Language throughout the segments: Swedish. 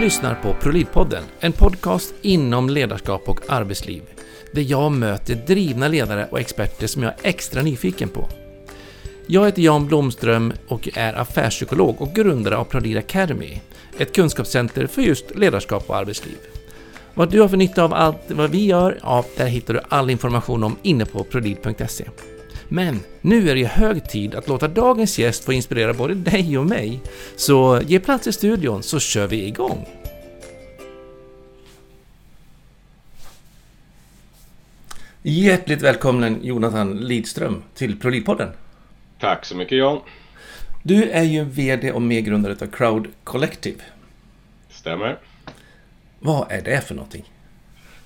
lyssnar på ProLiv-podden, en podcast inom ledarskap och arbetsliv. Där jag möter drivna ledare och experter som jag är extra nyfiken på. Jag heter Jan Blomström och är affärspsykolog och grundare av ProLead Academy, ett kunskapscenter för just ledarskap och arbetsliv. Vad du har för nytta av allt vad vi gör, ja, där hittar du all information om inne på prolid.se. Men nu är det hög tid att låta dagens gäst få inspirera både dig och mig. Så ge plats i studion så kör vi igång! Hjärtligt välkommen Jonathan Lidström till ProLid-podden. Tack så mycket Jan. Du är ju VD och medgrundare av Crowd Collective. Stämmer. Vad är det för någonting?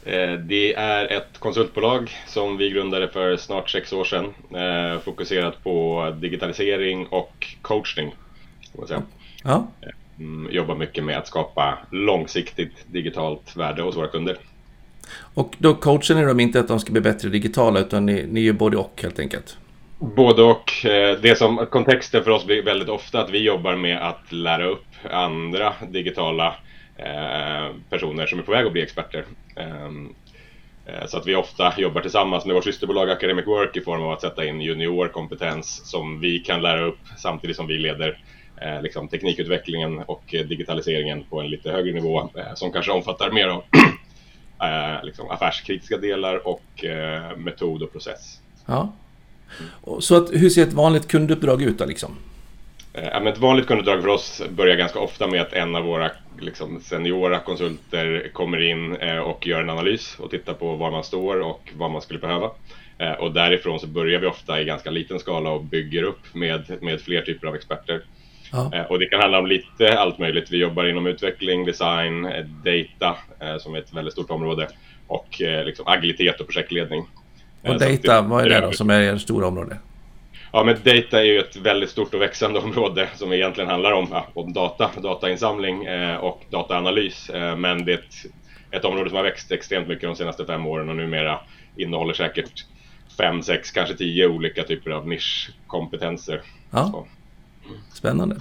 Eh, det är ett konsultbolag som vi grundade för snart sex år sedan. Eh, fokuserat på digitalisering och coachning. Ja. Mm, jobbar mycket med att skapa långsiktigt digitalt värde hos våra kunder. Och då coachar ni dem inte att de ska bli bättre digitala utan ni, ni gör både och helt enkelt? Både och. Eh, det som kontexten för oss blir väldigt ofta att vi jobbar med att lära upp andra digitala personer som är på väg att bli experter. Ehm, eh, så att vi ofta jobbar tillsammans med vårt systerbolag Academic Work i form av att sätta in juniorkompetens som vi kan lära upp samtidigt som vi leder eh, liksom, teknikutvecklingen och digitaliseringen på en lite högre nivå som kanske omfattar mer av liksom, affärskritiska delar och metod och process. Ja. Så att, hur ser ett vanligt kunduppdrag ut då? Liksom? Eh, ett vanligt kunduppdrag för oss börjar ganska ofta med att en av våra liksom, seniora konsulter kommer in eh, och gör en analys och tittar på var man står och vad man skulle behöva. Eh, och därifrån så börjar vi ofta i ganska liten skala och bygger upp med, med fler typer av experter. Ja. Och det kan handla om lite allt möjligt. Vi jobbar inom utveckling, design, data som är ett väldigt stort område och liksom agilitet och projektledning. Och data, vad är det då som är ert stora område? Ja, men data är ju ett väldigt stort och växande område som egentligen handlar om, om data, datainsamling eh, och dataanalys. Eh, men det är ett, ett, område som har växt extremt mycket de senaste fem åren och numera innehåller säkert fem, sex, kanske tio olika typer av nischkompetenser. Ja. Spännande.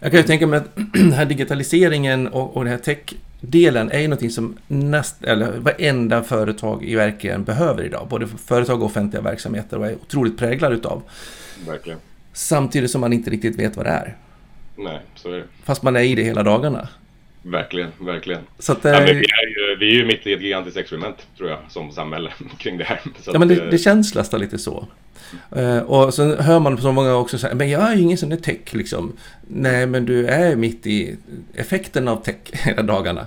Jag kan ju tänka mig att den här digitaliseringen och, och den här tech-delen är ju någonting som näst, eller varenda företag i verkligen behöver idag. Både företag och offentliga verksamheter och är otroligt präglade utav. Verkligen. Samtidigt som man inte riktigt vet vad det är. Nej, så är det. Fast man är i det hela dagarna. Verkligen, verkligen. Så att, ja, men vi, är ju, vi är ju mitt i ett gigantiskt experiment, tror jag, som samhälle kring det här. Så ja, men det, det känns nästan lite så. Uh, och sen hör man så många också säga, men jag är ju ingen sån där tech liksom. Nej, men du är mitt i effekten av tech hela dagarna.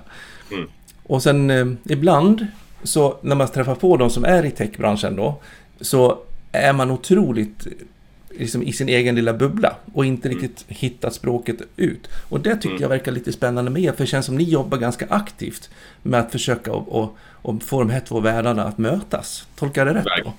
Mm. Och sen uh, ibland, så när man träffar på de som är i techbranschen då, så är man otroligt liksom i sin egen lilla bubbla och inte mm. riktigt hittat språket ut. Och det tycker mm. jag verkar lite spännande med, för det känns som ni jobbar ganska aktivt med att försöka och, och, och få de här två världarna att mötas. Tolkar jag det rätt då?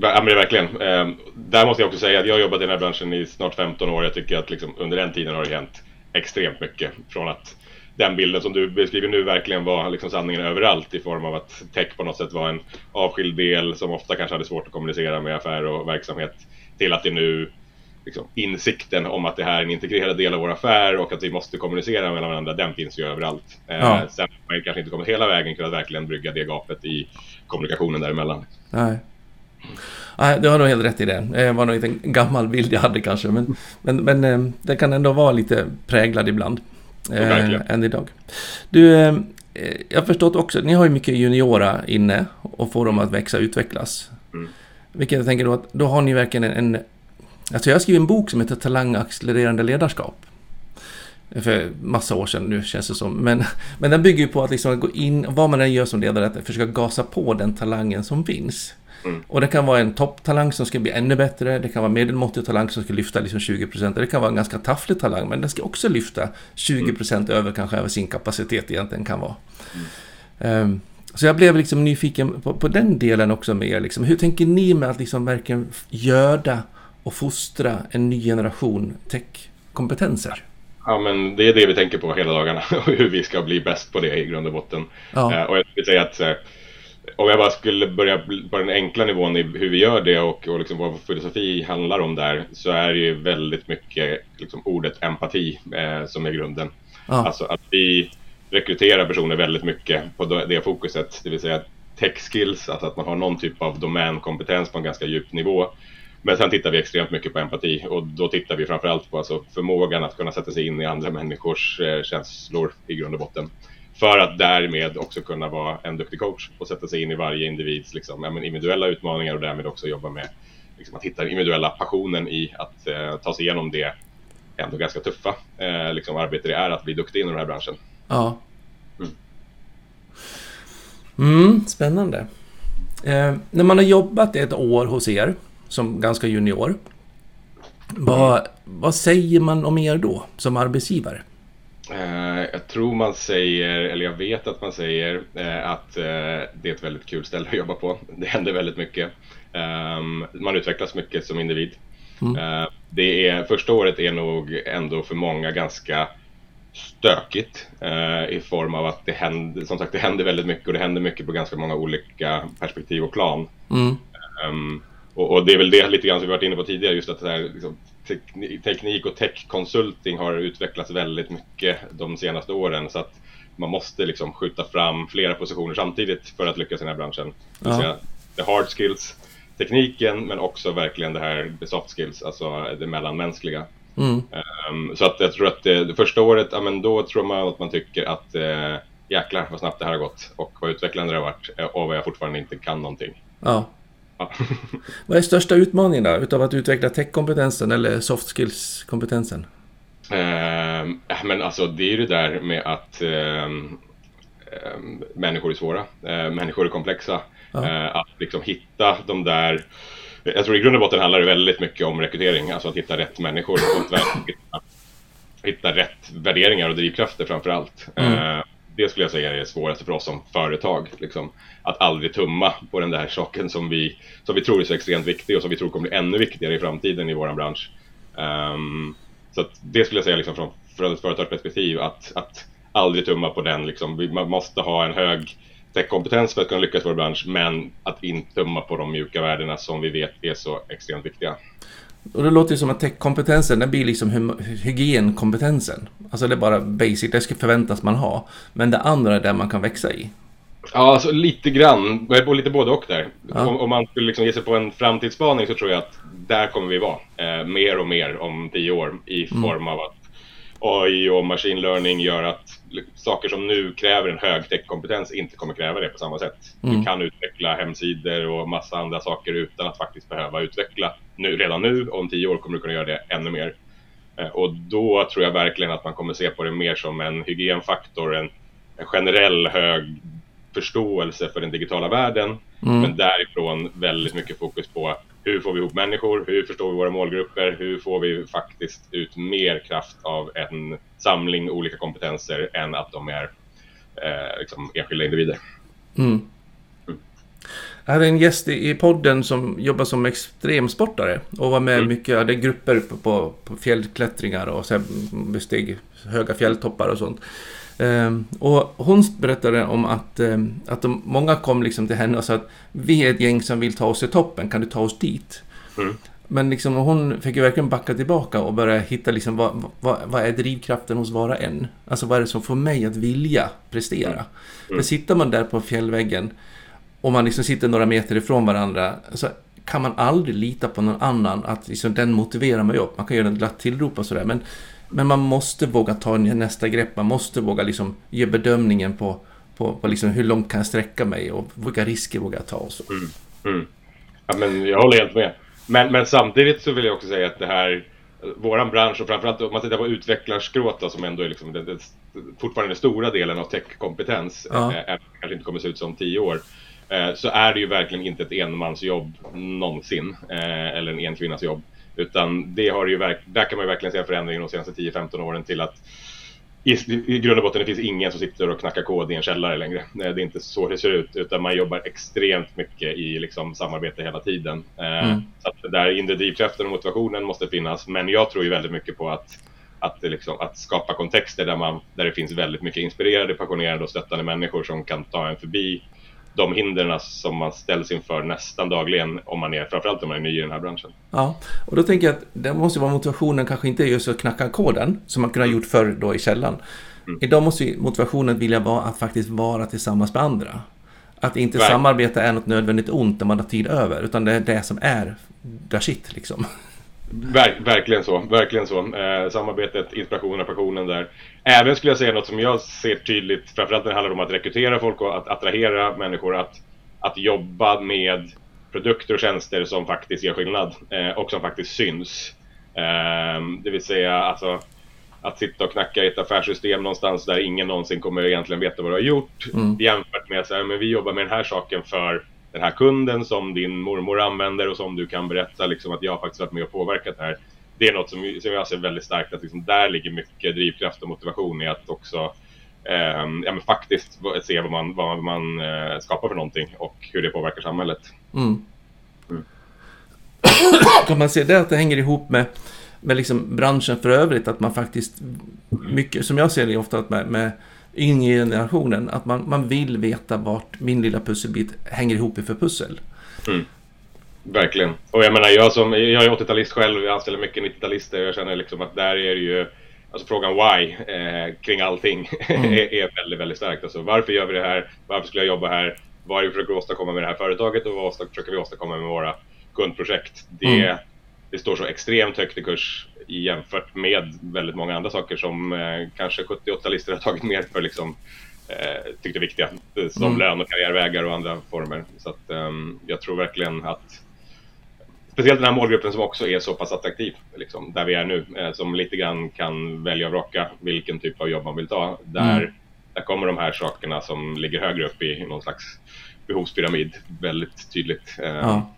Ja, men verkligen. Eh, där måste jag också säga att jag har jobbat i den här branschen i snart 15 år. Jag tycker att liksom, under den tiden har det hänt extremt mycket. Från att den bilden som du beskriver nu verkligen var liksom sanningen överallt i form av att tech på något sätt var en avskild del som ofta kanske hade svårt att kommunicera med affär och verksamhet till att det nu liksom, insikten om att det här är en integrerad del av vår affär och att vi måste kommunicera med varandra, den finns ju överallt. Eh, ja. Eh, sen har man kanske inte kommit hela vägen att verkligen brygga det gapet i kommunikationen däremellan. Nej. Nej, du har nog helt rätt i det. Det var nog en gammal bild jag hade kanske, men, men, men eh, det kan ändå vara lite präglad ibland. Eh, än idag. Du, eh, jag har förstått också, ni har ju mycket juniora inne och får dem att växa och utvecklas. Mm. Vilket jag tänker då att då har ni verkligen en, en Alltså jag har skrivit en bok som heter Talangaccelererande ledarskap. För massa år sedan nu känns det som. Men, men den bygger ju på att liksom gå in, vad man än gör som ledare, att försöka gasa på den talangen som finns. Mm. Och det kan vara en topptalang som ska bli ännu bättre. Det kan vara medelmåttig talang som ska lyfta liksom 20%. Det kan vara en ganska tafflig talang, men den ska också lyfta 20% mm. över kanske över sin kapacitet egentligen kan vara. Mm. Um, så jag blev liksom nyfiken på, på den delen också med er. Liksom. Hur tänker ni med att liksom verkligen göda och fostra en ny generation tech-kompetenser? Ja, men det är det vi tänker på hela dagarna och hur vi ska bli bäst på det i grund och botten. Ja. Eh, och jag vill säga att eh, om jag bara skulle börja på den enkla nivån i hur vi gör det och, och liksom vad vår filosofi handlar om där så är det ju väldigt mycket liksom ordet empati eh, som är grunden. Ja. Alltså att vi rekrytera personer väldigt mycket på det fokuset, det vill säga tech skills, alltså att man har någon typ av domänkompetens på en ganska djup nivå. Men sen tittar vi extremt mycket på empati och då tittar vi framförallt på alltså förmågan att kunna sätta sig in i andra människors eh, känslor i grund och botten. För att därmed också kunna vara en duktig coach och sätta sig in i varje individs liksom, ja, individuella utmaningar och därmed också jobba med liksom, att hitta den individuella passionen i att eh, ta sig igenom det ändå ganska tuffa eh, liksom, arbete det är att bli duktig inom den här branschen. Ja. Mm. Mm, spännande. Eh, när man har jobbat ett år hos er som ganska junior. Vad, vad säger man om er då som arbetsgivare? Uh, jag tror man säger, eller jag vet att man säger uh, att uh, det är ett väldigt kul ställe att jobba på. Det händer väldigt mycket. Um, man utvecklas mycket som individ. Mm. det är, första året är nog ändå för många ganska stökigt i form av att det händer, som sagt, det händer väldigt mycket och det händer mycket på ganska många olika perspektiv och plan. Mm. Um, och, och, det är väl det lite grann som vi varit inne på tidigare, just att här, liksom, teknik och tech-konsulting har utvecklats väldigt mycket de senaste åren. Så att man måste liksom skjuta fram flera positioner samtidigt för att lyckas i den här branschen. Det vill säga, the hard skills, tekniken, men också verkligen det här the soft skills, alltså det mellanmänskliga. Mm. Um, så att jag tror att det, det första året, ja, men då tror man att man tycker att uh, jäklar vad snabbt det här har gått och vad utvecklande det har varit eh, och vad jag fortfarande inte kan någonting. Ja. Vad är största utmaningen då, utav att utveckla tech-kompetensen eller soft skills-kompetensen? Uh, men alltså det är ju det där med att uh, människor är svåra, uh, människor är komplexa. Ja. att liksom hitta de där jag tror i grund och botten handlar det väldigt mycket om rekrytering, alltså att hitta rätt människor och hitta, hitta rätt värderingar och drivkrafter framför allt. Mm det skulle jag säga är det svåraste för oss som företag. Liksom, att aldrig tumma på den där saken som vi, som vi tror är så extremt viktig och som vi tror kommer bli ännu viktigare i framtiden i vår bransch. Um, så det skulle jag säga liksom, från, från ett företagsperspektiv, att, att aldrig tumma på den. Liksom. Man måste ha en hög techkompetens för att kunna lyckas i vår bransch, men att inte tumma på de mjuka värdena som vi vet är så extremt viktiga. Och det låter ju som att techkompetensen, den blir liksom hygienkompetensen. Alltså det är bara basic, det ska förväntas man ha. Men det andra är det man kan växa i. Ja, alltså lite grann. Och lite både och där. Ja. Om, om, man skulle liksom ge sig på en framtidsspaning så tror jag att där kommer vi vara. Eh, mer och mer om tio år i mm. form mm. av att AI och machine learning gör att saker som nu kräver en hög techkompetens inte kommer kräva det på samma sätt. Mm. Du kan utveckla hemsidor och massa andra saker utan att faktiskt behöva utveckla nu, redan nu. Om tio år kommer du kunna göra det ännu mer. Eh, och då tror jag verkligen att man kommer se på det mer som en hygienfaktor, en, en generell hög förståelse för den digitala världen. Mm. Men därifrån väldigt mycket fokus på hur får vi ihop människor? Hur förstår vi våra målgrupper? Hur får vi faktiskt ut mer kraft av en samling olika kompetenser än att de är eh, liksom enskilda individer? Mm. Mm. Jag hade en gäst i podden som jobbar som extremsportare och var med mm. mycket, det grupper på, på, på fjällklättringar och så besteg höga fjälltoppar och sånt. Um, och hon berättade om att, um, att de, många kom liksom till henne och sa att vi är ett gäng som vill ta oss till toppen, kan du ta oss dit? Mm. Men liksom, hon fick ju verkligen backa tillbaka och börja hitta liksom, vad, vad, vad är drivkraften hos var och en? Alltså vad är det som får mig att vilja prestera? Mm. För mm. sitter man där på fjällväggen och man liksom sitter några meter ifrån varandra så kan man aldrig lita på någon annan att liksom, den motiverar mig upp. Man kan göra ett glatt tillrop och sådär men men man måste våga ta nästa grepp. Man måste våga liksom ge bedömningen på, på, på liksom hur långt kan jag sträcka mig och vilka risker vågar jag ta och så. Mm. Mm. Ja, men jag håller helt med. Men, men samtidigt så vill jag också säga att det här våran bransch och framförallt om man tittar på utvecklarskrået som ändå är liksom det, det, fortfarande den stora delen av techkompetens, ja. äh, kanske inte kommer se ut som tio år, så är det ju verkligen inte ett enmansjobb någonsin, äh, eller en enkvinnas jobb. Utan det har ju där kan man ju verkligen se förändringen de senaste 10-15 åren till att i, i grund och botten det finns ingen som sitter och knackar kod i en källare längre. Det är inte så det ser ut, utan man jobbar extremt mycket i liksom, samarbete hela tiden. Eh, mm. Så att där inre drivkraften och motivationen måste finnas, men jag tror ju väldigt mycket på att att, liksom, att skapa kontexter där, man, där det finns väldigt mycket inspirerade, passionerade och stöttande människor som kan ta en förbi de hindren som man ställs inför nästan dagligen om man är, framförallt om man är ny i den här branschen. Ja, och då tänker jag att det måste vara motivationen kanske inte just att knacka koden som man kunde ha gjort förr då i källan. Mm. Idag måste motivationen vilja vara att faktiskt vara tillsammans med andra. Att inte Verk. samarbeta är något nödvändigt ont när man har tid över, utan det är det som är the shit liksom. Verk, verkligen så, verkligen så. Eh, samarbetet, inspirationen, passionen där. Även skulle jag säga något som jag ser tydligt, framförallt när det handlar om att rekrytera folk och att attrahera människor, att, att jobba med produkter och tjänster som faktiskt gör skillnad eh, och som faktiskt syns. Eh, det vill säga alltså att sitta och knacka i ett affärssystem någonstans där ingen någonsin kommer egentligen veta vad du har gjort mm. jämfört med att säga men vi jobbar med den här saken för den här kunden som din mormor använder och som du kan berätta liksom att jag har faktiskt varit med och påverkat det här. Det är något som, som jag ser väldigt starkt att liksom där ligger mycket drivkraft och motivation i att också eh, ja, men faktiskt se vad man, vad man eh, skapar för någonting och hur det påverkar samhället. Mm. Mm. kan man se det att det hänger ihop med med liksom branschen för övrigt, att man faktiskt, mycket som jag ser det ofta med, med yngre generationen, att man, man vill veta vart min lilla pusselbit hänger ihop i för pussel. Mm. Verkligen. Och jag menar, jag som, jag är 80-talist själv, jag anställer mycket 90-talister, jag känner liksom att där är det ju, alltså frågan why eh, kring allting mm. är, är, väldigt, väldigt starkt. Alltså varför gör vi det här? Varför skulle jag jobba här? Vad är det vi försöker åstadkomma med det här företaget och vad försöker vi åstadkomma med våra kundprojekt? Det, mm det står så extremt högt i kurs jämfört med väldigt många andra saker som eh, kanske 78-lister har tagit mer för liksom eh, tyckte viktiga som mm. lön och karriärvägar och andra former. Så att eh, jag tror verkligen att speciellt den här målgruppen som också är så pass attraktiv, liksom, där vi är nu, eh, som lite grann kan välja och vraka vilken typ av jobb man vill ta. Där, mm. där kommer de här sakerna som ligger högre upp i någon slags behovspyramid väldigt tydligt. Eh, ja.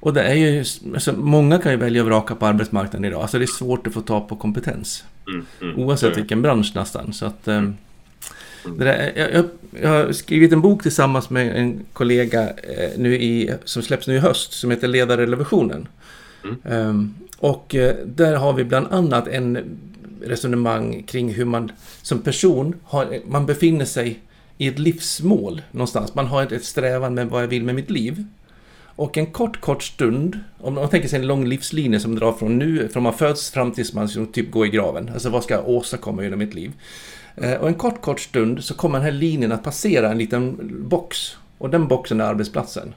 Och det är ju, alltså, många kan ju välja att vraka på arbetsmarknaden idag. Alltså det är svårt att få tag på kompetens. Mm, mm, Oavsett vilken bransch nästan. Så att, um, det där, jag, jag, jag, har skrivit en bok tillsammans med en kollega eh, nu i, som släpps nu i höst som heter Ledarrevolutionen. Mm. Um, och eh, där har vi bland annat en resonemang kring hur man som person har, man befinner sig i ett livsmål någonstans. Man har ett strävan med vad jag vill med mitt liv. Och en kort, kort stund, om man tänker sig en lång livslinje som drar från nu, från man föds fram tills man typ går i graven. Alltså vad ska jag åstadkomma genom mitt liv? Eh, och en kort, kort stund så kommer den här linjen att passera en liten box. Och den boxen är arbetsplatsen.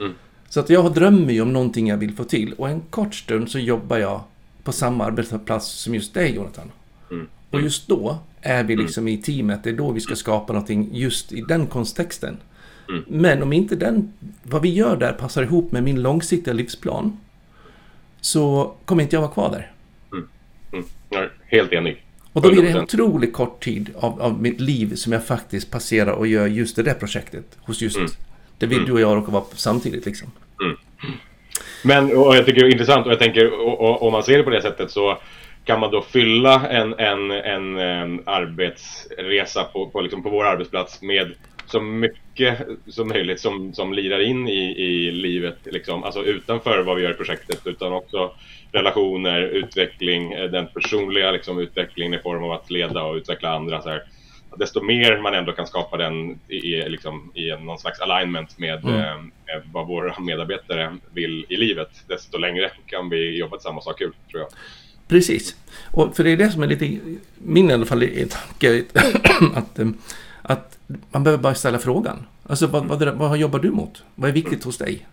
Mm. Så att jag drömmer ju om någonting jag vill få till. Och en kort stund så jobbar jag på samma arbetsplats som just dig, Jonathan. Mm. Och just då är vi liksom i teamet. Det är då vi ska skapa någonting just i den kontexten. Mm. Men om inte den, vad vi gör där passar ihop med min långsiktiga livsplan så kommer inte jag vara kvar där. Mm. Mm. Jag är helt enig. Och då blir det en otroligt kort tid av, av mitt liv som jag faktiskt passerar och gör just det där projektet. Hos just mm. det vill mm. du och jag råkar vara samtidigt liksom. Mm. Men och jag tycker det är intressant och jag tänker om man ser det på det sättet så kan man då fylla en, en, en, en arbetsresa på, på, liksom på vår arbetsplats med så mycket som möjligt som, som lirar in i, i livet, liksom. alltså utanför vad vi gör i projektet, utan också relationer, utveckling, eh, den personliga liksom, utvecklingen i form av att leda och utveckla andra. Så här. Desto mer man ändå kan skapa den i, liksom, i någon slags alignment med, mm. eh, med vad våra medarbetare vill i livet, desto längre kan vi jobba tillsammans och ha kul, tror jag. Precis. Och för det är det som är lite, min i alla fall, tanke att, eh, att man behöver bara ställa frågan. Alltså vad, vad, vad jobbar du mot? Vad är viktigt hos dig?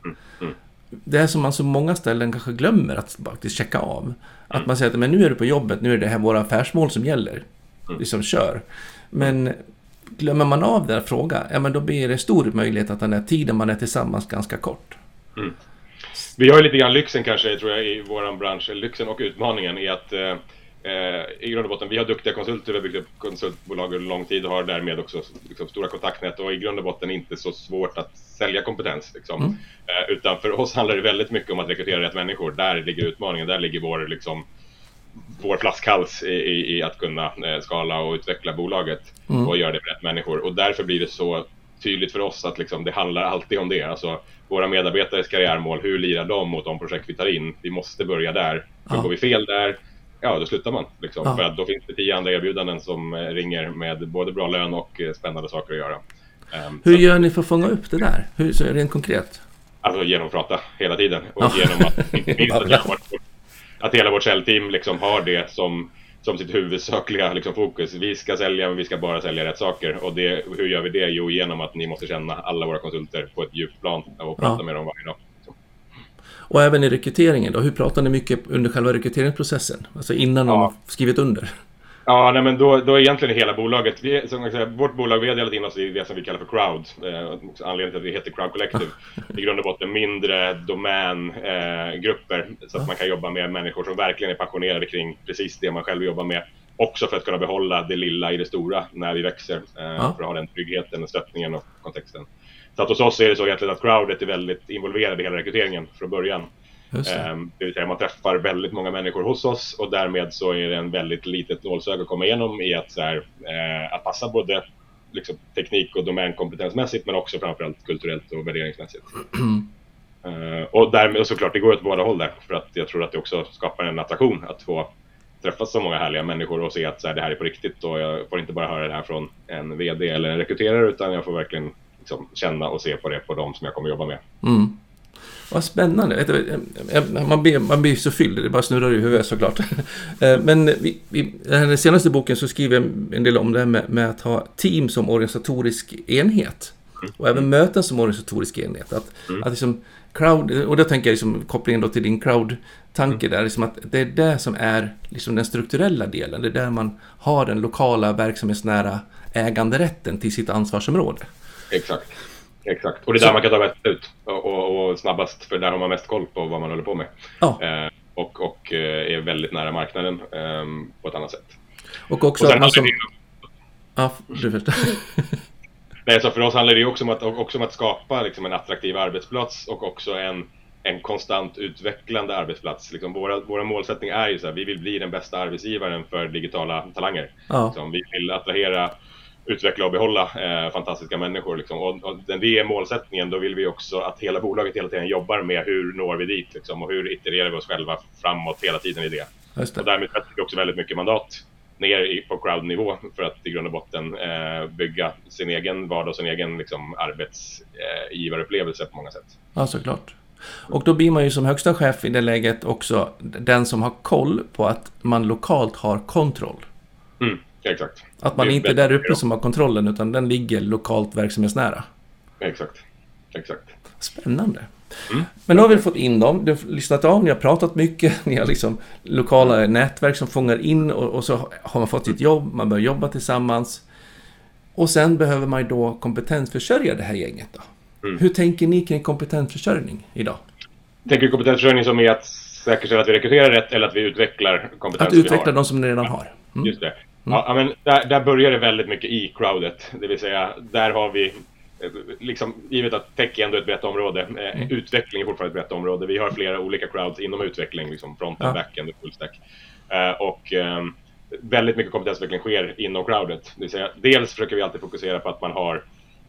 Det är som man så många ställen kanske glömmer att faktiskt checka av. Att man säger att men nu är du på jobbet, nu är det här våra affärsmål som gäller. Liksom kör. Men glömmer man av den frågan, ja men då blir det stor möjlighet att den här tiden man är tillsammans ganska kort. Vi har ju lite grann lyxen kanske, tror jag, i vår bransch. Lyxen och utmaningen är att eh, Eh, I grund och botten, vi har duktiga konsulter, vi har byggt upp konsultbolag under lång tid och har därmed också liksom, stora kontaktnät och i grund och botten inte så svårt att sälja kompetens. Liksom. Mm. Eh, utan för oss handlar det väldigt mycket om att rekrytera rätt människor. Där ligger utmaningen, där ligger vår, liksom, vår flaskhals i, i, i att kunna eh, skala och utveckla bolaget mm. och göra det med rätt människor. Och därför blir det så tydligt för oss att liksom, det handlar alltid om det. Alltså, våra medarbetares karriärmål, hur lirar de mot de projekt vi tar in? Vi måste börja där. För ja. går vi fel där, ja, då slutar man. Liksom, ja. För att då finns det tio andra erbjudanden som eh, ringer med både bra lön och eh, spännande saker att göra. Um, Hur gör ni för att fånga upp det där? Hur, så rent konkret? Alltså genom att prata hela tiden. Och ja. genom att, minst att, hela vårt, att hela vårt säljteam liksom har det som, som sitt huvudsakliga liksom, fokus. Vi ska sälja, men vi ska bara sälja rätt saker. Och det, hur gör vi det? Jo, genom att ni måste känna alla våra konsulter på ett djupt plan och prata ja. med dem varje dag. Och även i rekryteringen då, hur pratar ni mycket under själva rekryteringsprocessen? Alltså innan ja. de har skrivit under? Ja, nej, men då, då egentligen hela bolaget. Vi, som jag säger, vårt bolag, vi har delat in oss i det som vi kallar för Crowd. Eh, anledningen till att det heter Crowd Collective. I grund och botten mindre domängrupper. Eh, så att man kan jobba med människor som verkligen är passionerade kring precis det man själv jobbar med. Också för att kunna behålla det lilla i det stora när vi växer. Eh. För att ha den tryggheten, stöttningen och kontexten. Så att hos oss är det så egentligen att crowdet är väldigt involverade i hela rekryteringen från början. Det. Ehm, det vill säga man träffar väldigt många människor hos oss och därmed så är det en väldigt litet nålsöga att komma igenom i att, så här, eh, att passa både liksom, teknik och domänkompetensmässigt men också framförallt kulturellt och värderingsmässigt. uh, och därmed och såklart, det går åt båda håll där för att jag tror att det också skapar en attraktion att få träffa så många härliga människor och se att så här, det här är på riktigt och jag får inte bara höra det här från en VD eller en rekryterare utan jag får verkligen liksom, känna och se på det på de som jag kommer jobba med. Mm. Vad spännande. Man blir, man blir så fylld, det bara snurrar i huvudet såklart. Eh, men i, i den senaste boken så skriver jag en del om det här med, med, att ha team som organisatorisk enhet. Och även möten som organisatorisk enhet. Att, mm. att liksom crowd, och då tänker jag liksom kopplingen då till din crowd-tanke mm. där, liksom att det är det som är liksom den strukturella delen. Det är där man har den lokala verksamhetsnära äganderätten till sitt ansvarsområde. Exakt. Exakt, och det är där så... man kan ta mest ut och, och, och, snabbast, för där har man mest koll på vad man håller på med. Ja. Eh, och, och eh, är väldigt nära marknaden eh, på ett annat sätt. Och också och att man som... Ja, du förstår. Nej, så för oss handlar det ju också om att, också om att skapa liksom, en attraktiv arbetsplats och också en, en konstant utvecklande arbetsplats. Liksom, våra, våra målsättning är ju så här, vi vill bli den bästa arbetsgivaren för digitala talanger. Ja. Liksom, vi vill attrahera utveckla och behålla eh, fantastiska människor. Liksom. Och, och det är målsättningen, då vill vi också att hela bolaget hela tiden jobbar med hur når vi dit liksom, och hur itererar vi oss själva framåt hela tiden i det. det. Och därmed sätter vi också väldigt mycket mandat ner i, på crowd-nivå för att i grund och botten eh, bygga sin egen vardag och sin egen liksom, arbetsgivarupplevelse eh, på många sätt. Ja, såklart. Och då blir man ju som högsta chef i det läget också den som har koll på att man lokalt har kontroll. Mm, exakt. Att man inte är där uppe som har kontrollen utan den ligger lokalt verksamhetsnära. Exakt. Exakt. Spännande. Mm. Men nu har vi fått in dem, du har lyssnat av, ni har pratat mycket, ni har liksom lokala nätverk som fångar in och, och, så har man fått sitt jobb, man börjar jobba tillsammans. Och sen behöver man ju då kompetensförsörja det här gänget då. Mm. Hur tänker ni kring kompetensförsörjning idag? Tänker du kompetensförsörjning som är att säkerställa att vi rekryterar rätt eller att vi utvecklar kompetenser Att utveckla de som ni redan har. Mm. Just det. Mm. Ja, men där, där börjar det väldigt mycket i crowdet. Det vill säga, där har vi eh, liksom, givet att tech är ändå ett brett område, eh, mm. utveckling är fortfarande ett brett område. Vi har flera olika crowds inom utveckling, liksom front ja. back-end och fullstack. Eh, och eh, väldigt mycket kompetensutveckling sker inom crowdet. Det vill säga, dels försöker vi alltid fokusera på att man har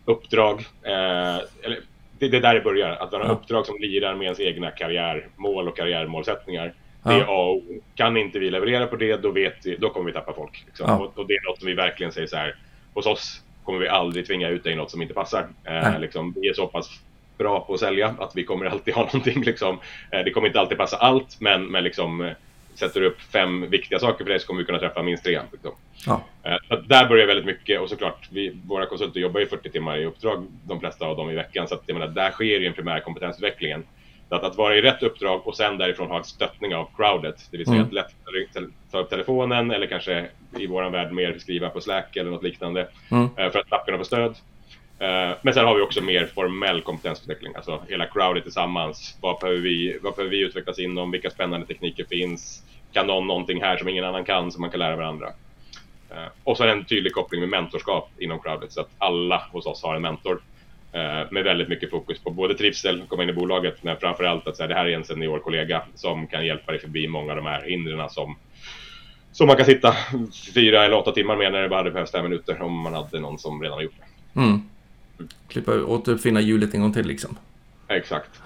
uppdrag, eh, eller det, det är där det börjar, att man har ja. uppdrag som lirar med ens egna karriärmål och karriärmålsättningar. Det är A och Kan inte vi leverera på det, då, vet vi, då kommer vi tappa folk. Liksom. Ja. Och, och, det är något som vi verkligen säger så här, hos oss kommer vi aldrig tvinga ut dig i något som inte passar. Eh, liksom, vi är så pass bra på att sälja att vi kommer alltid ha någonting. Liksom. Eh, det kommer inte alltid passa allt, men, men liksom, eh, sätter du upp fem viktiga saker för dig så kommer vi kunna träffa minst tre. Liksom. Ja. Eh, där börjar väldigt mycket och såklart, vi, våra konsulter jobbar ju 40 timmar i uppdrag, de flesta av dem i veckan, så att, jag menar, där sker ju en primär kompetensutvecklingen. Att, att vara i rätt uppdrag och sen därifrån ha stöttning av crowdet. Det vill säga mm. att lätt ta upp telefonen eller kanske i vår värld mer skriva på Slack eller något liknande. Mm. Eh, för att snabbt kunna få stöd. Eh, men sen har vi också mer formell kompetensutveckling, alltså hela crowdet tillsammans. Vad behöver vi, vad behöver vi utvecklas inom? Vilka spännande tekniker finns? Kan någon någonting här som ingen annan kan som man kan lära varandra? Eh, och så en tydlig koppling med mentorskap inom crowdet så att alla hos oss har en mentor med väldigt mycket fokus på både trivsel, komma in i bolaget, men framförallt att så här, det här är en seniorkollega som kan hjälpa dig förbi många av de här hindren som, som man kan sitta fyra eller åtta timmar med när det bara hade behövts fem minuter om man hade någon som redan har gjort det. Mm. Klippa återuppfinna hjulet en gång till liksom. Exakt.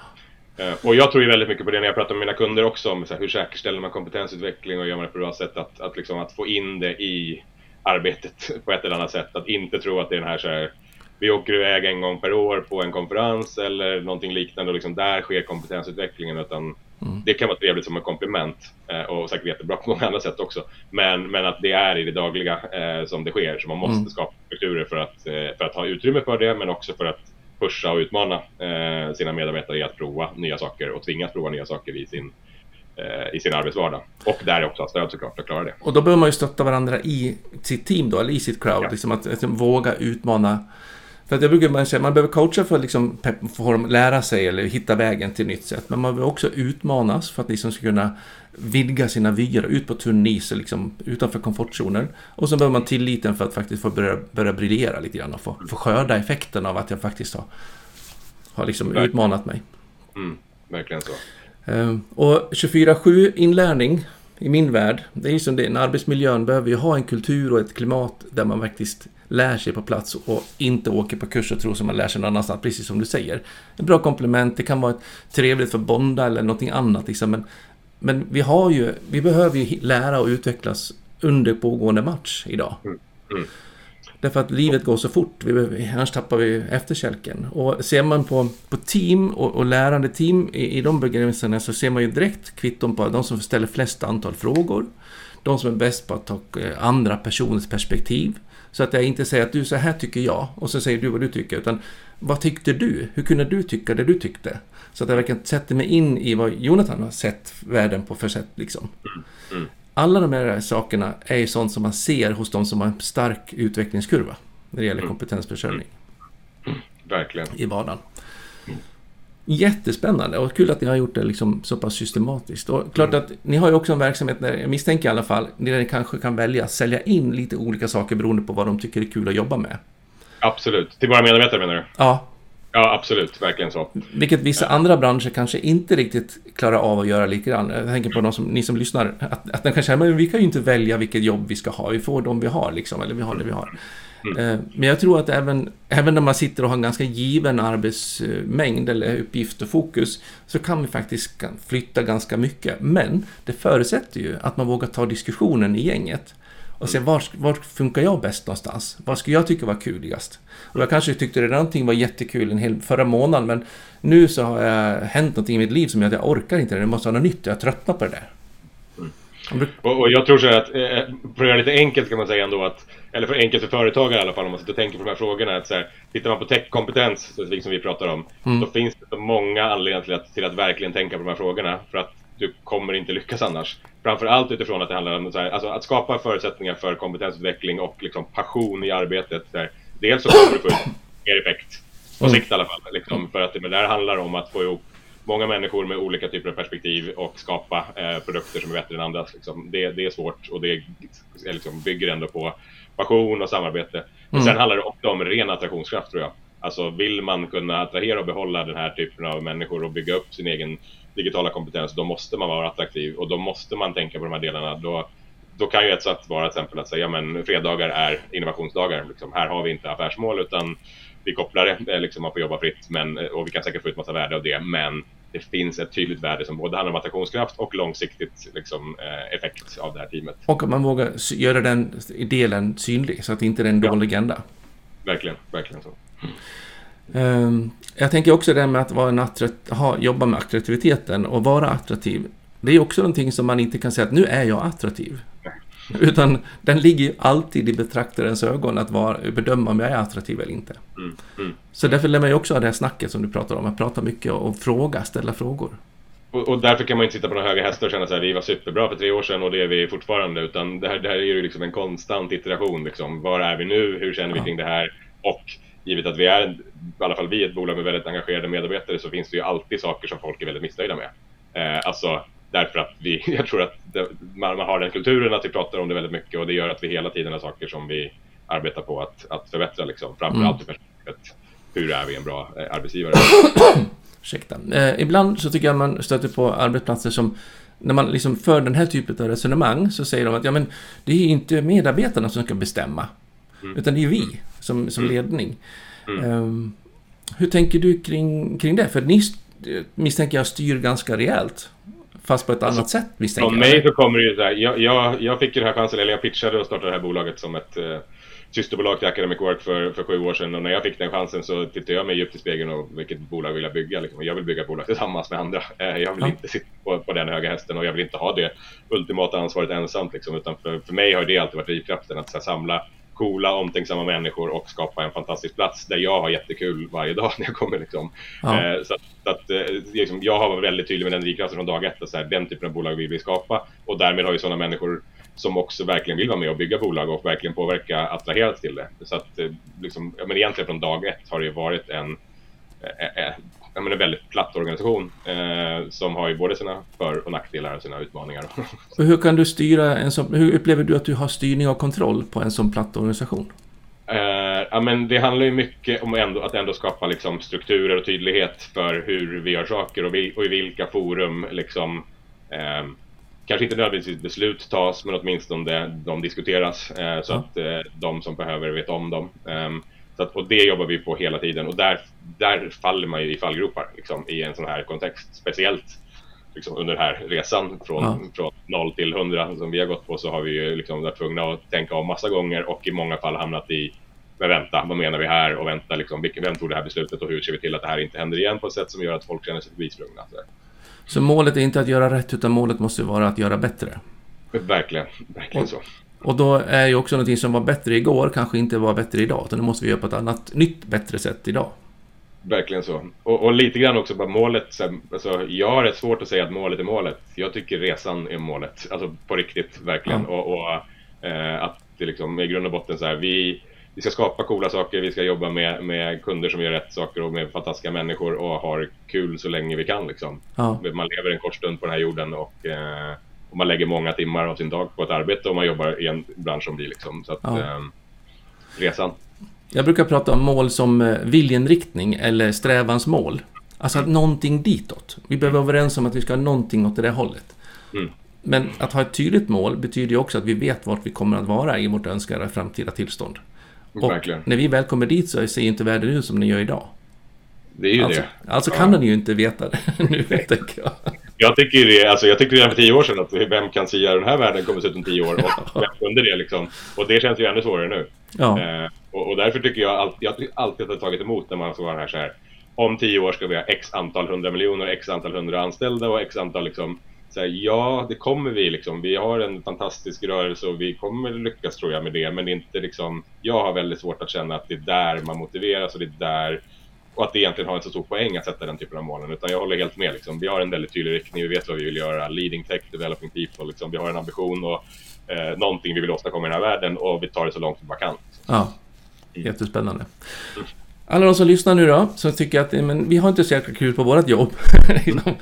Eh, och jag tror ju väldigt mycket på det när jag pratar med mina kunder också om så här, hur säkerställer man kompetensutveckling och gör man det på ett bra sätt att, att, liksom, att få in det i arbetet på ett eller annat sätt. Att inte tro att det är den här, så här vi åker iväg en gång per år på en konferens eller någonting liknande och liksom där sker kompetensutvecklingen utan Mm. Det kan vara trevligt som en komplement eh, och säkert jättebra på många andra sätt också. Men, men att det är i det dagliga eh, som det sker, så man måste mm. skapa strukturer för att, eh, för att ha utrymme för det, men också för att pusha och utmana sina medarbetare i att prova nya saker och tvingas prova nya saker i sin, i sin arbetsvardag. Och där är också stöd såklart att klara det. Och då behöver man ju stötta varandra i sitt team då, eller i sitt crowd. Ja. Liksom att, att, våga utmana för att jag brukar säga, man behöver coacha för att liksom, få dem lära sig eller hitta vägen till nytt sätt. Men man behöver också utmanas för att liksom ska kunna vidga sina vyer ut på tunn is, liksom, utanför komfortzoner. Och så behöver man tilliten för att faktiskt få börja, börja briljera lite grann och få, få skörda effekten av att jag faktiskt har, har liksom utmanat mig. Mm, verkligen så. Ehm, och 24-7 inlärning i min värld, det är ju som det, en arbetsmiljön behöver ju ha en kultur och ett klimat där man faktiskt lär sig på plats och inte åker på kurs och tror som man lär sig någon annanstans, precis som du säger. En bra komplement, det kan vara trevligt för bonda eller någonting annat liksom, men, men vi har ju, vi behöver ju lära och utvecklas under pågående match idag. Mm. Mm. Därför att livet går så fort, vi, annars tappar vi efterkälken. Och ser man på, på team och, och lärande team i, i de begränsningarna så ser man ju direkt kvitton på de som ställer flest antal frågor. De som är bäst på att ta eh, andra personers perspektiv. Så att jag inte säger att du, så här tycker jag, och så säger du vad du tycker, utan vad tyckte du? Hur kunde du tycka det du tyckte? Så att jag verkligen sätter mig in i vad Jonathan har sett världen på för sätt. Liksom. Mm. Mm. Alla de här sakerna är ju sånt som man ser hos de som har en stark utvecklingskurva när det gäller mm. kompetensförsörjning. Mm. Verkligen. I vardagen. Jättespännande och kul att ni har gjort det liksom så pass systematiskt. Och klart att ni har ju också en verksamhet där, jag misstänker i alla fall, där ni kanske kan välja att sälja in lite olika saker beroende på vad de tycker är kul att jobba med. Absolut. Till våra medarbetare menar du? Ja. Ja, absolut. Verkligen så. Vilket vissa andra branscher kanske inte riktigt klarar av att göra grann. Jag tänker på de som, ni som lyssnar. Att, att de kanske säger, men vi kan ju inte välja vilket jobb vi ska ha. Vi får de vi har liksom, eller vi har det vi har. Mm. Eh, men jag tror att även, även när man sitter och har en ganska given arbetsmängd eller uppgift och fokus så kan vi faktiskt flytta ganska mycket. Men det förutsätter ju att man vågar ta diskussionen i gänget och se var, var funkar jag bäst någonstans? Vad skulle jag tycka var kuligast? Och jag kanske tyckte det någonting var jättekul en hel, förra månaden men nu så har det hänt någonting i mitt liv som gör att jag orkar inte det. Jag måste ha något nytt. Jag tröttnar på det där. Och, och, jag tror så att, eh, för att göra det lite enkelt kan man säga ändå att, eller för enkelt för företagare i alla fall om man sitter och tänker på de här frågorna, att så här, tittar man på techkompetens, som vi pratar om, mm. då finns det så många anledningar till att, till att verkligen tänka på de här frågorna, för att du kommer inte lyckas annars. Framförallt utifrån att det handlar om så här, alltså att skapa förutsättningar för kompetensutveckling och liksom passion i arbetet. Där dels så kommer du få mer effekt, på mm. sikt i alla fall, liksom, för att det, men det här handlar om att få ihop många människor med olika typer av perspektiv och skapa eh, produkter som är bättre än andras. Liksom. Det, det, är svårt och det liksom, bygger ändå på passion och samarbete. Men mm. sen handlar det också om ren attraktionskraft tror jag. Alltså vill man kunna attrahera och behålla den här typen av människor och bygga upp sin egen digitala kompetens, då måste man vara attraktiv och då måste man tänka på de här delarna. Då, då kan ju ett sätt vara till exempel att säga men fredagar är innovationsdagar. Liksom. Här har vi inte affärsmål utan vi kopplar det, liksom, man får jobba fritt men, och vi kan säkert få ut massa värde av det. Men det finns ett tydligt värde som både handlar om attraktionskraft och långsiktigt liksom, eh, effekt av det här teamet. Och att man vågar göra den delen synlig så att det inte är en dålig agenda. Verkligen, verkligen så. Um, jag tänker också det med att vara en ha, jobba med attraktiviteten och vara attraktiv. Det är också någonting som man inte kan säga att nu är jag attraktiv. Utan den ligger ju alltid i betraktarens ögon att vara, bedöma om jag är attraktiv eller inte. Mm, mm. Så därför lär man ju också ha det här snacket som du pratar om, att prata mycket och fråga, ställa frågor. Och, och, därför kan man inte sitta på några höga hästar och känna så här, vi var superbra för tre år sedan och det är vi fortfarande. Utan det här, det här är ju liksom en konstant iteration. Liksom. Var är vi nu? Hur känner vi kring det här? Och givet att vi är, i alla fall vi, ett bolag med väldigt engagerade medarbetare så finns det ju alltid saker som folk är väldigt missnöjda med. Eh, alltså Därför att vi, jag tror att det, man, man, har den kulturen att vi pratar om det väldigt mycket och det gör att vi hela tiden har saker som vi arbetar på att, att förbättra. Liksom. Framförallt mm. perspektivet, hur är vi en bra eh, arbetsgivare? Ursäkta. Eh, ibland så tycker jag man stöter på arbetsplatser som när man liksom för den här typen av resonemang så säger de att ja, men det är inte medarbetarna som ska bestämma. Mm. Utan det är vi som, som mm. ledning. Mm. Um, hur tänker du kring, kring det? För ni misstänker jag styr ganska rejält Fast på ett annat alltså, sätt misstänker jag. Från mig så kommer det ju så här, jag, jag, jag fick ju den här chansen, eller jag pitchade och startade det här bolaget som ett eh, systerbolag till Academic Work för, för sju år sedan och när jag fick den chansen så tittade jag mig djupt i spegeln och vilket bolag vill jag bygga? Liksom. Jag vill bygga bolag tillsammans med andra. Eh, jag vill inte sitta på, på den höga hästen och jag vill inte ha det ultimata ansvaret ensamt liksom, utan för, för mig har det alltid varit drivkraften att här, samla coola, omtänksamma människor och skapa en fantastisk plats där jag har jättekul varje dag när jag kommer. Liksom. Ja. Eh, så att, att eh, liksom, jag har varit väldigt tydlig med den drivkraften från dag ett. Så här, den typen av bolag vill vi skapa och därmed har ju sådana människor som också verkligen vill vara med och bygga bolag och verkligen påverka attraheras till det. Så att eh, liksom, men egentligen från dag ett har det varit en, eh, ja, men en väldigt platt organisation eh, som har ju både sina för och nackdelar och sina utmaningar. Och hur kan du styra en sån, hur upplever du att du har styrning och kontroll på en sån platt organisation? Uh, ja, men det handlar ju mycket om ändå, att ändå skapa liksom, strukturer och tydlighet för hur vi gör saker och, vi, och i vilka forum liksom, uh, kanske inte nödvändigtvis beslut tas, men åtminstone de diskuteras uh, så att de som behöver vet om dem. Att, och det jobbar vi på hela tiden och där, där faller man ju i fallgropar liksom, i en sån här kontext. Speciellt liksom, under den här resan från, ja. från 0 till 100 som vi har gått på så har vi ju liksom varit tvungna att tänka om massa gånger och i många fall hamnat i men vänta, vad menar vi här och vänta, liksom, vem tog det här beslutet och hur ser vi till att det här inte händer igen på ett sätt som gör att folk känner sig förbisprungna. Så målet är inte att göra rätt utan målet måste vara att göra bättre? Verkligen, verkligen så. Och då är ju också någonting som var bättre igår kanske inte var bättre idag, utan det måste vi göra på ett annat, nytt, bättre sätt idag. Verkligen så. Och, och lite grann också bara målet. alltså, jag har rätt svårt att säga att målet är målet. Jag tycker resan är målet. Alltså på riktigt, verkligen. Ja. Och, och eh, att det liksom i grund och botten så här, vi, vi ska skapa coola saker, vi ska jobba med, med kunder som gör rätt saker och med fantastiska människor och har kul så länge vi kan. Liksom. Ja. Man lever en kort stund på den här jorden och eh, och man lägger många timmar av sin dag på ett arbete och man jobbar i en bransch som vi liksom. Så att, ja. eh, resan. Jag brukar prata om mål som eh, viljeinriktning eller strävansmål. Alltså mm. någonting ditåt. Vi behöver vara överens om att vi ska ha någonting åt det där hållet. Mm. Men att ha ett tydligt mål betyder ju också att vi vet vart vi kommer att vara i vårt önskade framtida tillstånd. Och Verkligen. när vi väl kommer dit så ser inte världen ut som den gör idag. Det är ju alltså, det. Alltså kan ja. den ju inte veta det nu, tänker jag. Jag tycker det, alltså jag tyckte redan för tio år sedan att vem kan säga den här världen kommer att se ut om tio år och vem kunde det liksom? Och det känns ju ännu svårare nu. Ja. Eh, och, och, därför tycker jag, all, jag alltid har tagit emot när man ska vara här så här. Om tio år ska vi ha x antal hundra miljoner, x antal hundra anställda och x antal liksom så här, ja, det kommer vi liksom. Vi har en fantastisk rörelse och vi kommer lyckas tror jag med det. Men det inte liksom, jag har väldigt svårt att känna att det är där man motiveras och det är där och att det egentligen har en så stor poäng att sätta den typen av målen. Utan jag håller helt med. Liksom. Vi har en väldigt tydlig riktning, vi vet vad vi vill göra. Leading tech, developing people. Liksom. Vi har en ambition och eh, någonting vi vill åstadkomma i den här världen och vi tar det så långt vi bara kan. Ja, jättespännande. Alla de som lyssnar nu då, som tycker att men, vi har inte så jäkla kul på vårt jobb. Liksom,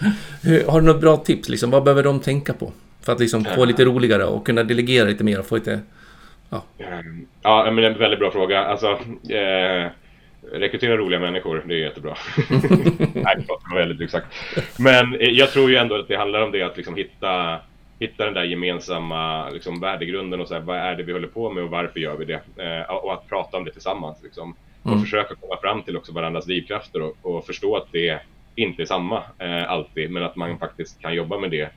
har du något bra tips? Liksom? Vad behöver de tänka på? För att liksom, få lite roligare och kunna delegera lite mer och få lite... Ja, ja men en väldigt bra fråga. Alltså, eh, Rekrytera roliga människor, det är jättebra. Nej, det var väldigt exakt. Men eh, jag tror ju ändå att det handlar om det att liksom hitta, hitta den där gemensamma liksom, värdegrunden och så här, vad är det vi håller på med och varför gör vi det? Eh, och att prata om det tillsammans. Liksom. Och mm. försöka komma fram till också varandras drivkrafter och, och förstå att det inte är samma eh, alltid, men att man faktiskt kan jobba med det.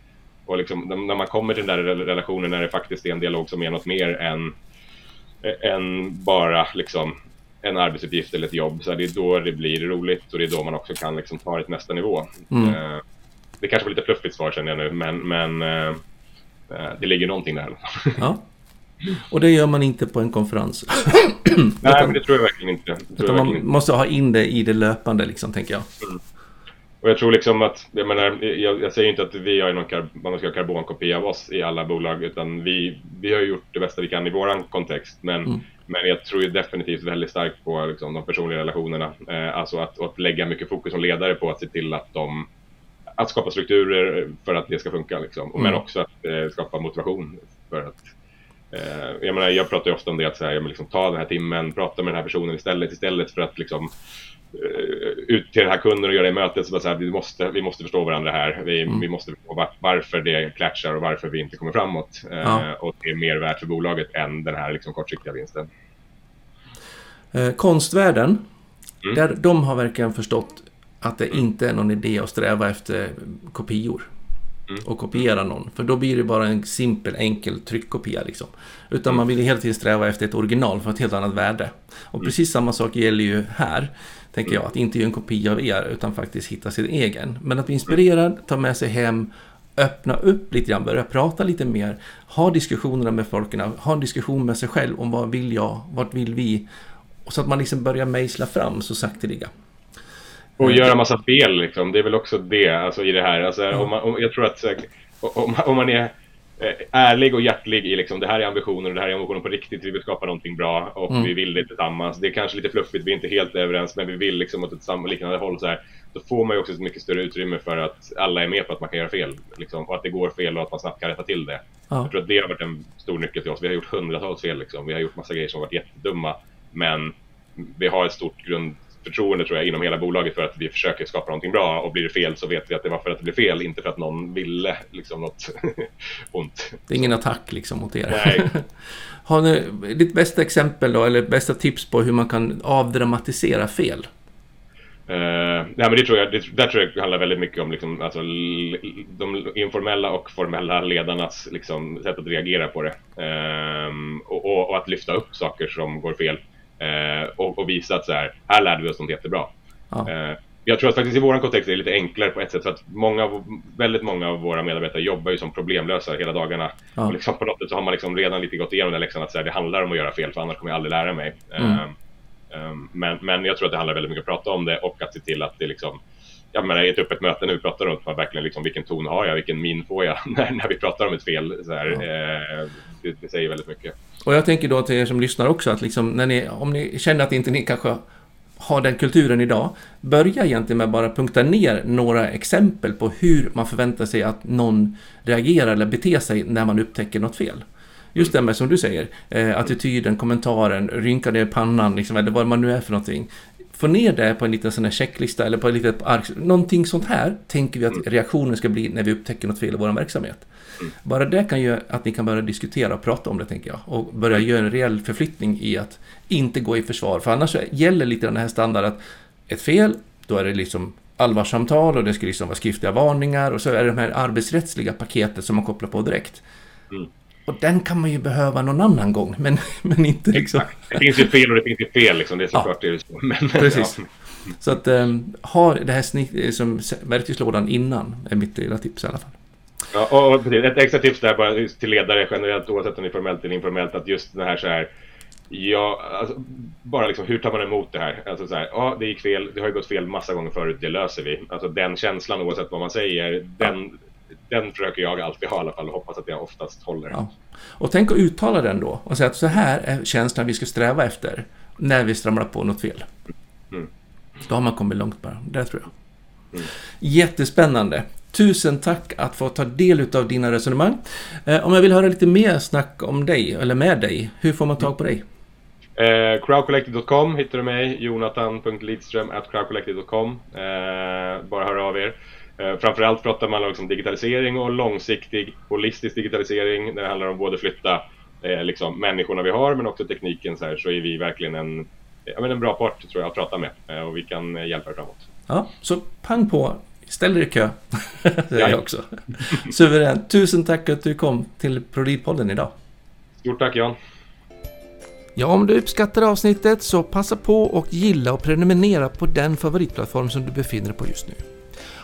Och liksom, när man kommer till den där relationen när det faktiskt är en dialog som är något mer än, än bara liksom, en arbetsuppgift eller ett jobb. Så det är då det blir roligt och det är då man också kan liksom ta det till nästa nivå. Mm. Eh, det kanske var lite fluffigt svar känner jag nu, men, men eh, eh, det ligger någonting där. Ja. Och det gör man inte på en konferens. Nej, men det tror jag verkligen inte. Jag man verkligen måste ha in det i det löpande, liksom, tänker jag. Mm. Och jag tror liksom att, jag menar, jag, jag säger inte att vi har någon man ska ha karbonkopia av oss i alla bolag, utan vi, vi har gjort det bästa vi kan i våran kontext. Men mm. Men jag tror ju definitivt väldigt starkt på liksom, de personliga relationerna. Eh, alltså att, att lägga mycket fokus som ledare på att se till att de att skapa strukturer för att det ska funka. Liksom. Mm. Men också att eh, skapa motivation. för att eh, jag, menar, jag pratar ju ofta om det att så här, liksom, ta den här timmen, prata med den här personen istället. Istället för att liksom, ut till den här kunden och göra det mötet. Så bara så här, vi, måste, vi måste förstå varandra här. Vi, mm. vi måste förstå var, varför det klatschar och varför vi inte kommer framåt. Eh, ja. Och det är mer värt för bolaget än den här liksom, kortsiktiga vinsten. Eh, konstvärlden, mm. där de har verkligen förstått att det inte är någon idé att sträva efter kopior. Mm. och kopiera någon. För då blir det bara en simpel, enkel tryckkopia. Liksom. Utan man vill hela tiden sträva efter ett original för ett helt annat värde. Och mm. precis samma sak gäller ju här. Tänker jag, att inte göra en kopia av er utan faktiskt hitta sin egen. Men att bli inspirerad, ta med sig hem, öppna upp lite grann, börja prata lite mer. Ha diskussionerna med folken, ha en diskussion med sig själv om vad vill jag, vart vill vi? Så att man liksom börjar mejsla fram så sakteliga. Och göra massa fel liksom. Det är väl också det alltså, i det här. Alltså, mm. om man, om, jag tror att om, om man är eh, ärlig och hjärtlig i liksom det här är ambitionen och det här är ambitionen på riktigt. Vi vill skapa någonting bra och mm. vi vill det tillsammans. Det är kanske lite fluffigt, vi är inte helt överens men vi vill liksom åt ett samma, liknande håll. Så här. Då får man ju också ett mycket större utrymme för att alla är med på att man kan göra fel. Liksom, och att det går fel och att man snabbt kan rätta till det. Ja. Jag tror att det har varit en stor nyckel till oss. Vi har gjort hundratals fel. Liksom. Vi har gjort massa grejer som har varit jättedumma. Men vi har ett stort grund förtroende tror jag inom hela bolaget för att vi försöker skapa någonting bra och blir det fel så vet vi att det var för att det blev fel, inte för att någon ville liksom något ont. Det är ingen attack liksom mot er. Nej. Har ni ditt bästa exempel då, eller bästa tips på hur man kan avdramatisera fel? Uh, nej, men det tror jag, det, där tror jag handlar väldigt mycket om liksom, alltså, de informella och formella ledarnas liksom, sätt att reagera på det. Uh, och, och, och, att lyfta upp saker som går fel. Eh, och, och, visa att så här, här lärde vi oss något jättebra. Ja. Eh, jag tror att faktiskt i vår kontext är det lite enklare på ett sätt för att många, väldigt många av våra medarbetare jobbar ju som problemlösare hela dagarna. Ja. Och liksom på något sätt så har man liksom redan lite gått igenom den läxan att så här, det handlar om att göra fel för annars kommer jag aldrig lära mig. Mm. Um, men, men jag tror att det handlar väldigt mycket om att prata om det och att se till att det liksom jag menar, i ett öppet möte när vi pratar om man verkligen liksom, vilken ton har jag, vilken min får jag när, när vi pratar om ett fel. Så här, ja. eh, det, det, säger väldigt mycket. Och jag tänker då till er som lyssnar också att liksom, när ni, om ni känner att inte ni kanske har den kulturen idag, börja egentligen med att bara punkta ner några exempel på hur man förväntar sig att någon reagerar eller beter sig när man upptäcker något fel. Just det med som du säger, eh, attityden, kommentaren, rynka ner pannan, liksom, eller vad man nu är för någonting få ner det på en liten sån här checklista eller på ett litet ark. Någonting sånt här tänker vi att mm. reaktionen ska bli när vi upptäcker något fel i vår verksamhet. Mm. Bara det kan göra att ni kan börja diskutera och prata om det, tänker jag. Och börja mm. göra en reell förflyttning i att inte gå i försvar. För annars gäller lite den här standarden att ett fel, då är det liksom allvarssamtal och det ska liksom vara skriftliga varningar och så är det de här arbetsrättsliga paketet som man kopplar på direkt. Mm. Och den kan man ju behöva någon annan gång, men, men inte liksom... Exakt. Det finns ju fel och det finns ju fel liksom, det är såklart ja. det är så. Men, Precis. Ja. Så att um, ha det här snitt, eh, som verktygslådan innan är mitt lilla tips i alla fall. Ja, och precis. Ett extra tips där bara till ledare generellt oavsett om det är formellt eller informellt att just det här så här Ja, alltså, bara liksom hur tar man emot det här? Alltså så här, ja det gick fel, det har ju gått fel massa gånger förut, det löser vi. Alltså den känslan oavsett vad man säger, den den försöker jag alltid ha i alla fall och hoppas att jag oftast håller. Ja. Och tänk att uttala den då och säga att så här är känslan vi ska sträva efter när vi stramlar på något fel. Mm. Då har man kommit långt bara, det tror jag. Mm. Jättespännande. Tusen tack att få ta del av dina resonemang. Eh, om jag vill höra lite mer snack om dig, eller med dig, hur får man tag på dig? Eh, crowdcollective.com hittar du mig, jonathan.lidström crowdcollective.com. Eh, bara hör av er. Eh, framförallt pratar man om liksom digitalisering och långsiktig holistisk digitalisering. När det handlar om både flytta eh, liksom människorna vi har men också tekniken så här så är vi verkligen en, ja, men en bra part tror jag att prata med eh, och vi kan eh, hjälpa er framåt. Ja, så pang på, ställ dig i kö. det är jag också. Suveränt. Tusen tack att du kom till ProLead-podden idag. Stort tack Jan. Ja, om du uppskattar avsnittet så passa på och gilla och prenumerera på den favoritplattform som du befinner dig på just nu.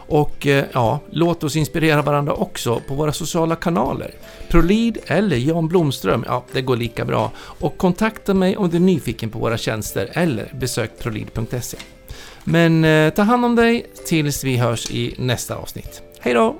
Och eh, ja, låt oss inspirera varandra också på våra sociala kanaler. Prolid eller Jan Blomström, ja det går lika bra. Och kontakta mig om du är nyfiken på våra tjänster eller besök prolid.se. Men eh, ta hand om dig tills vi hörs i nästa avsnitt. Hej då!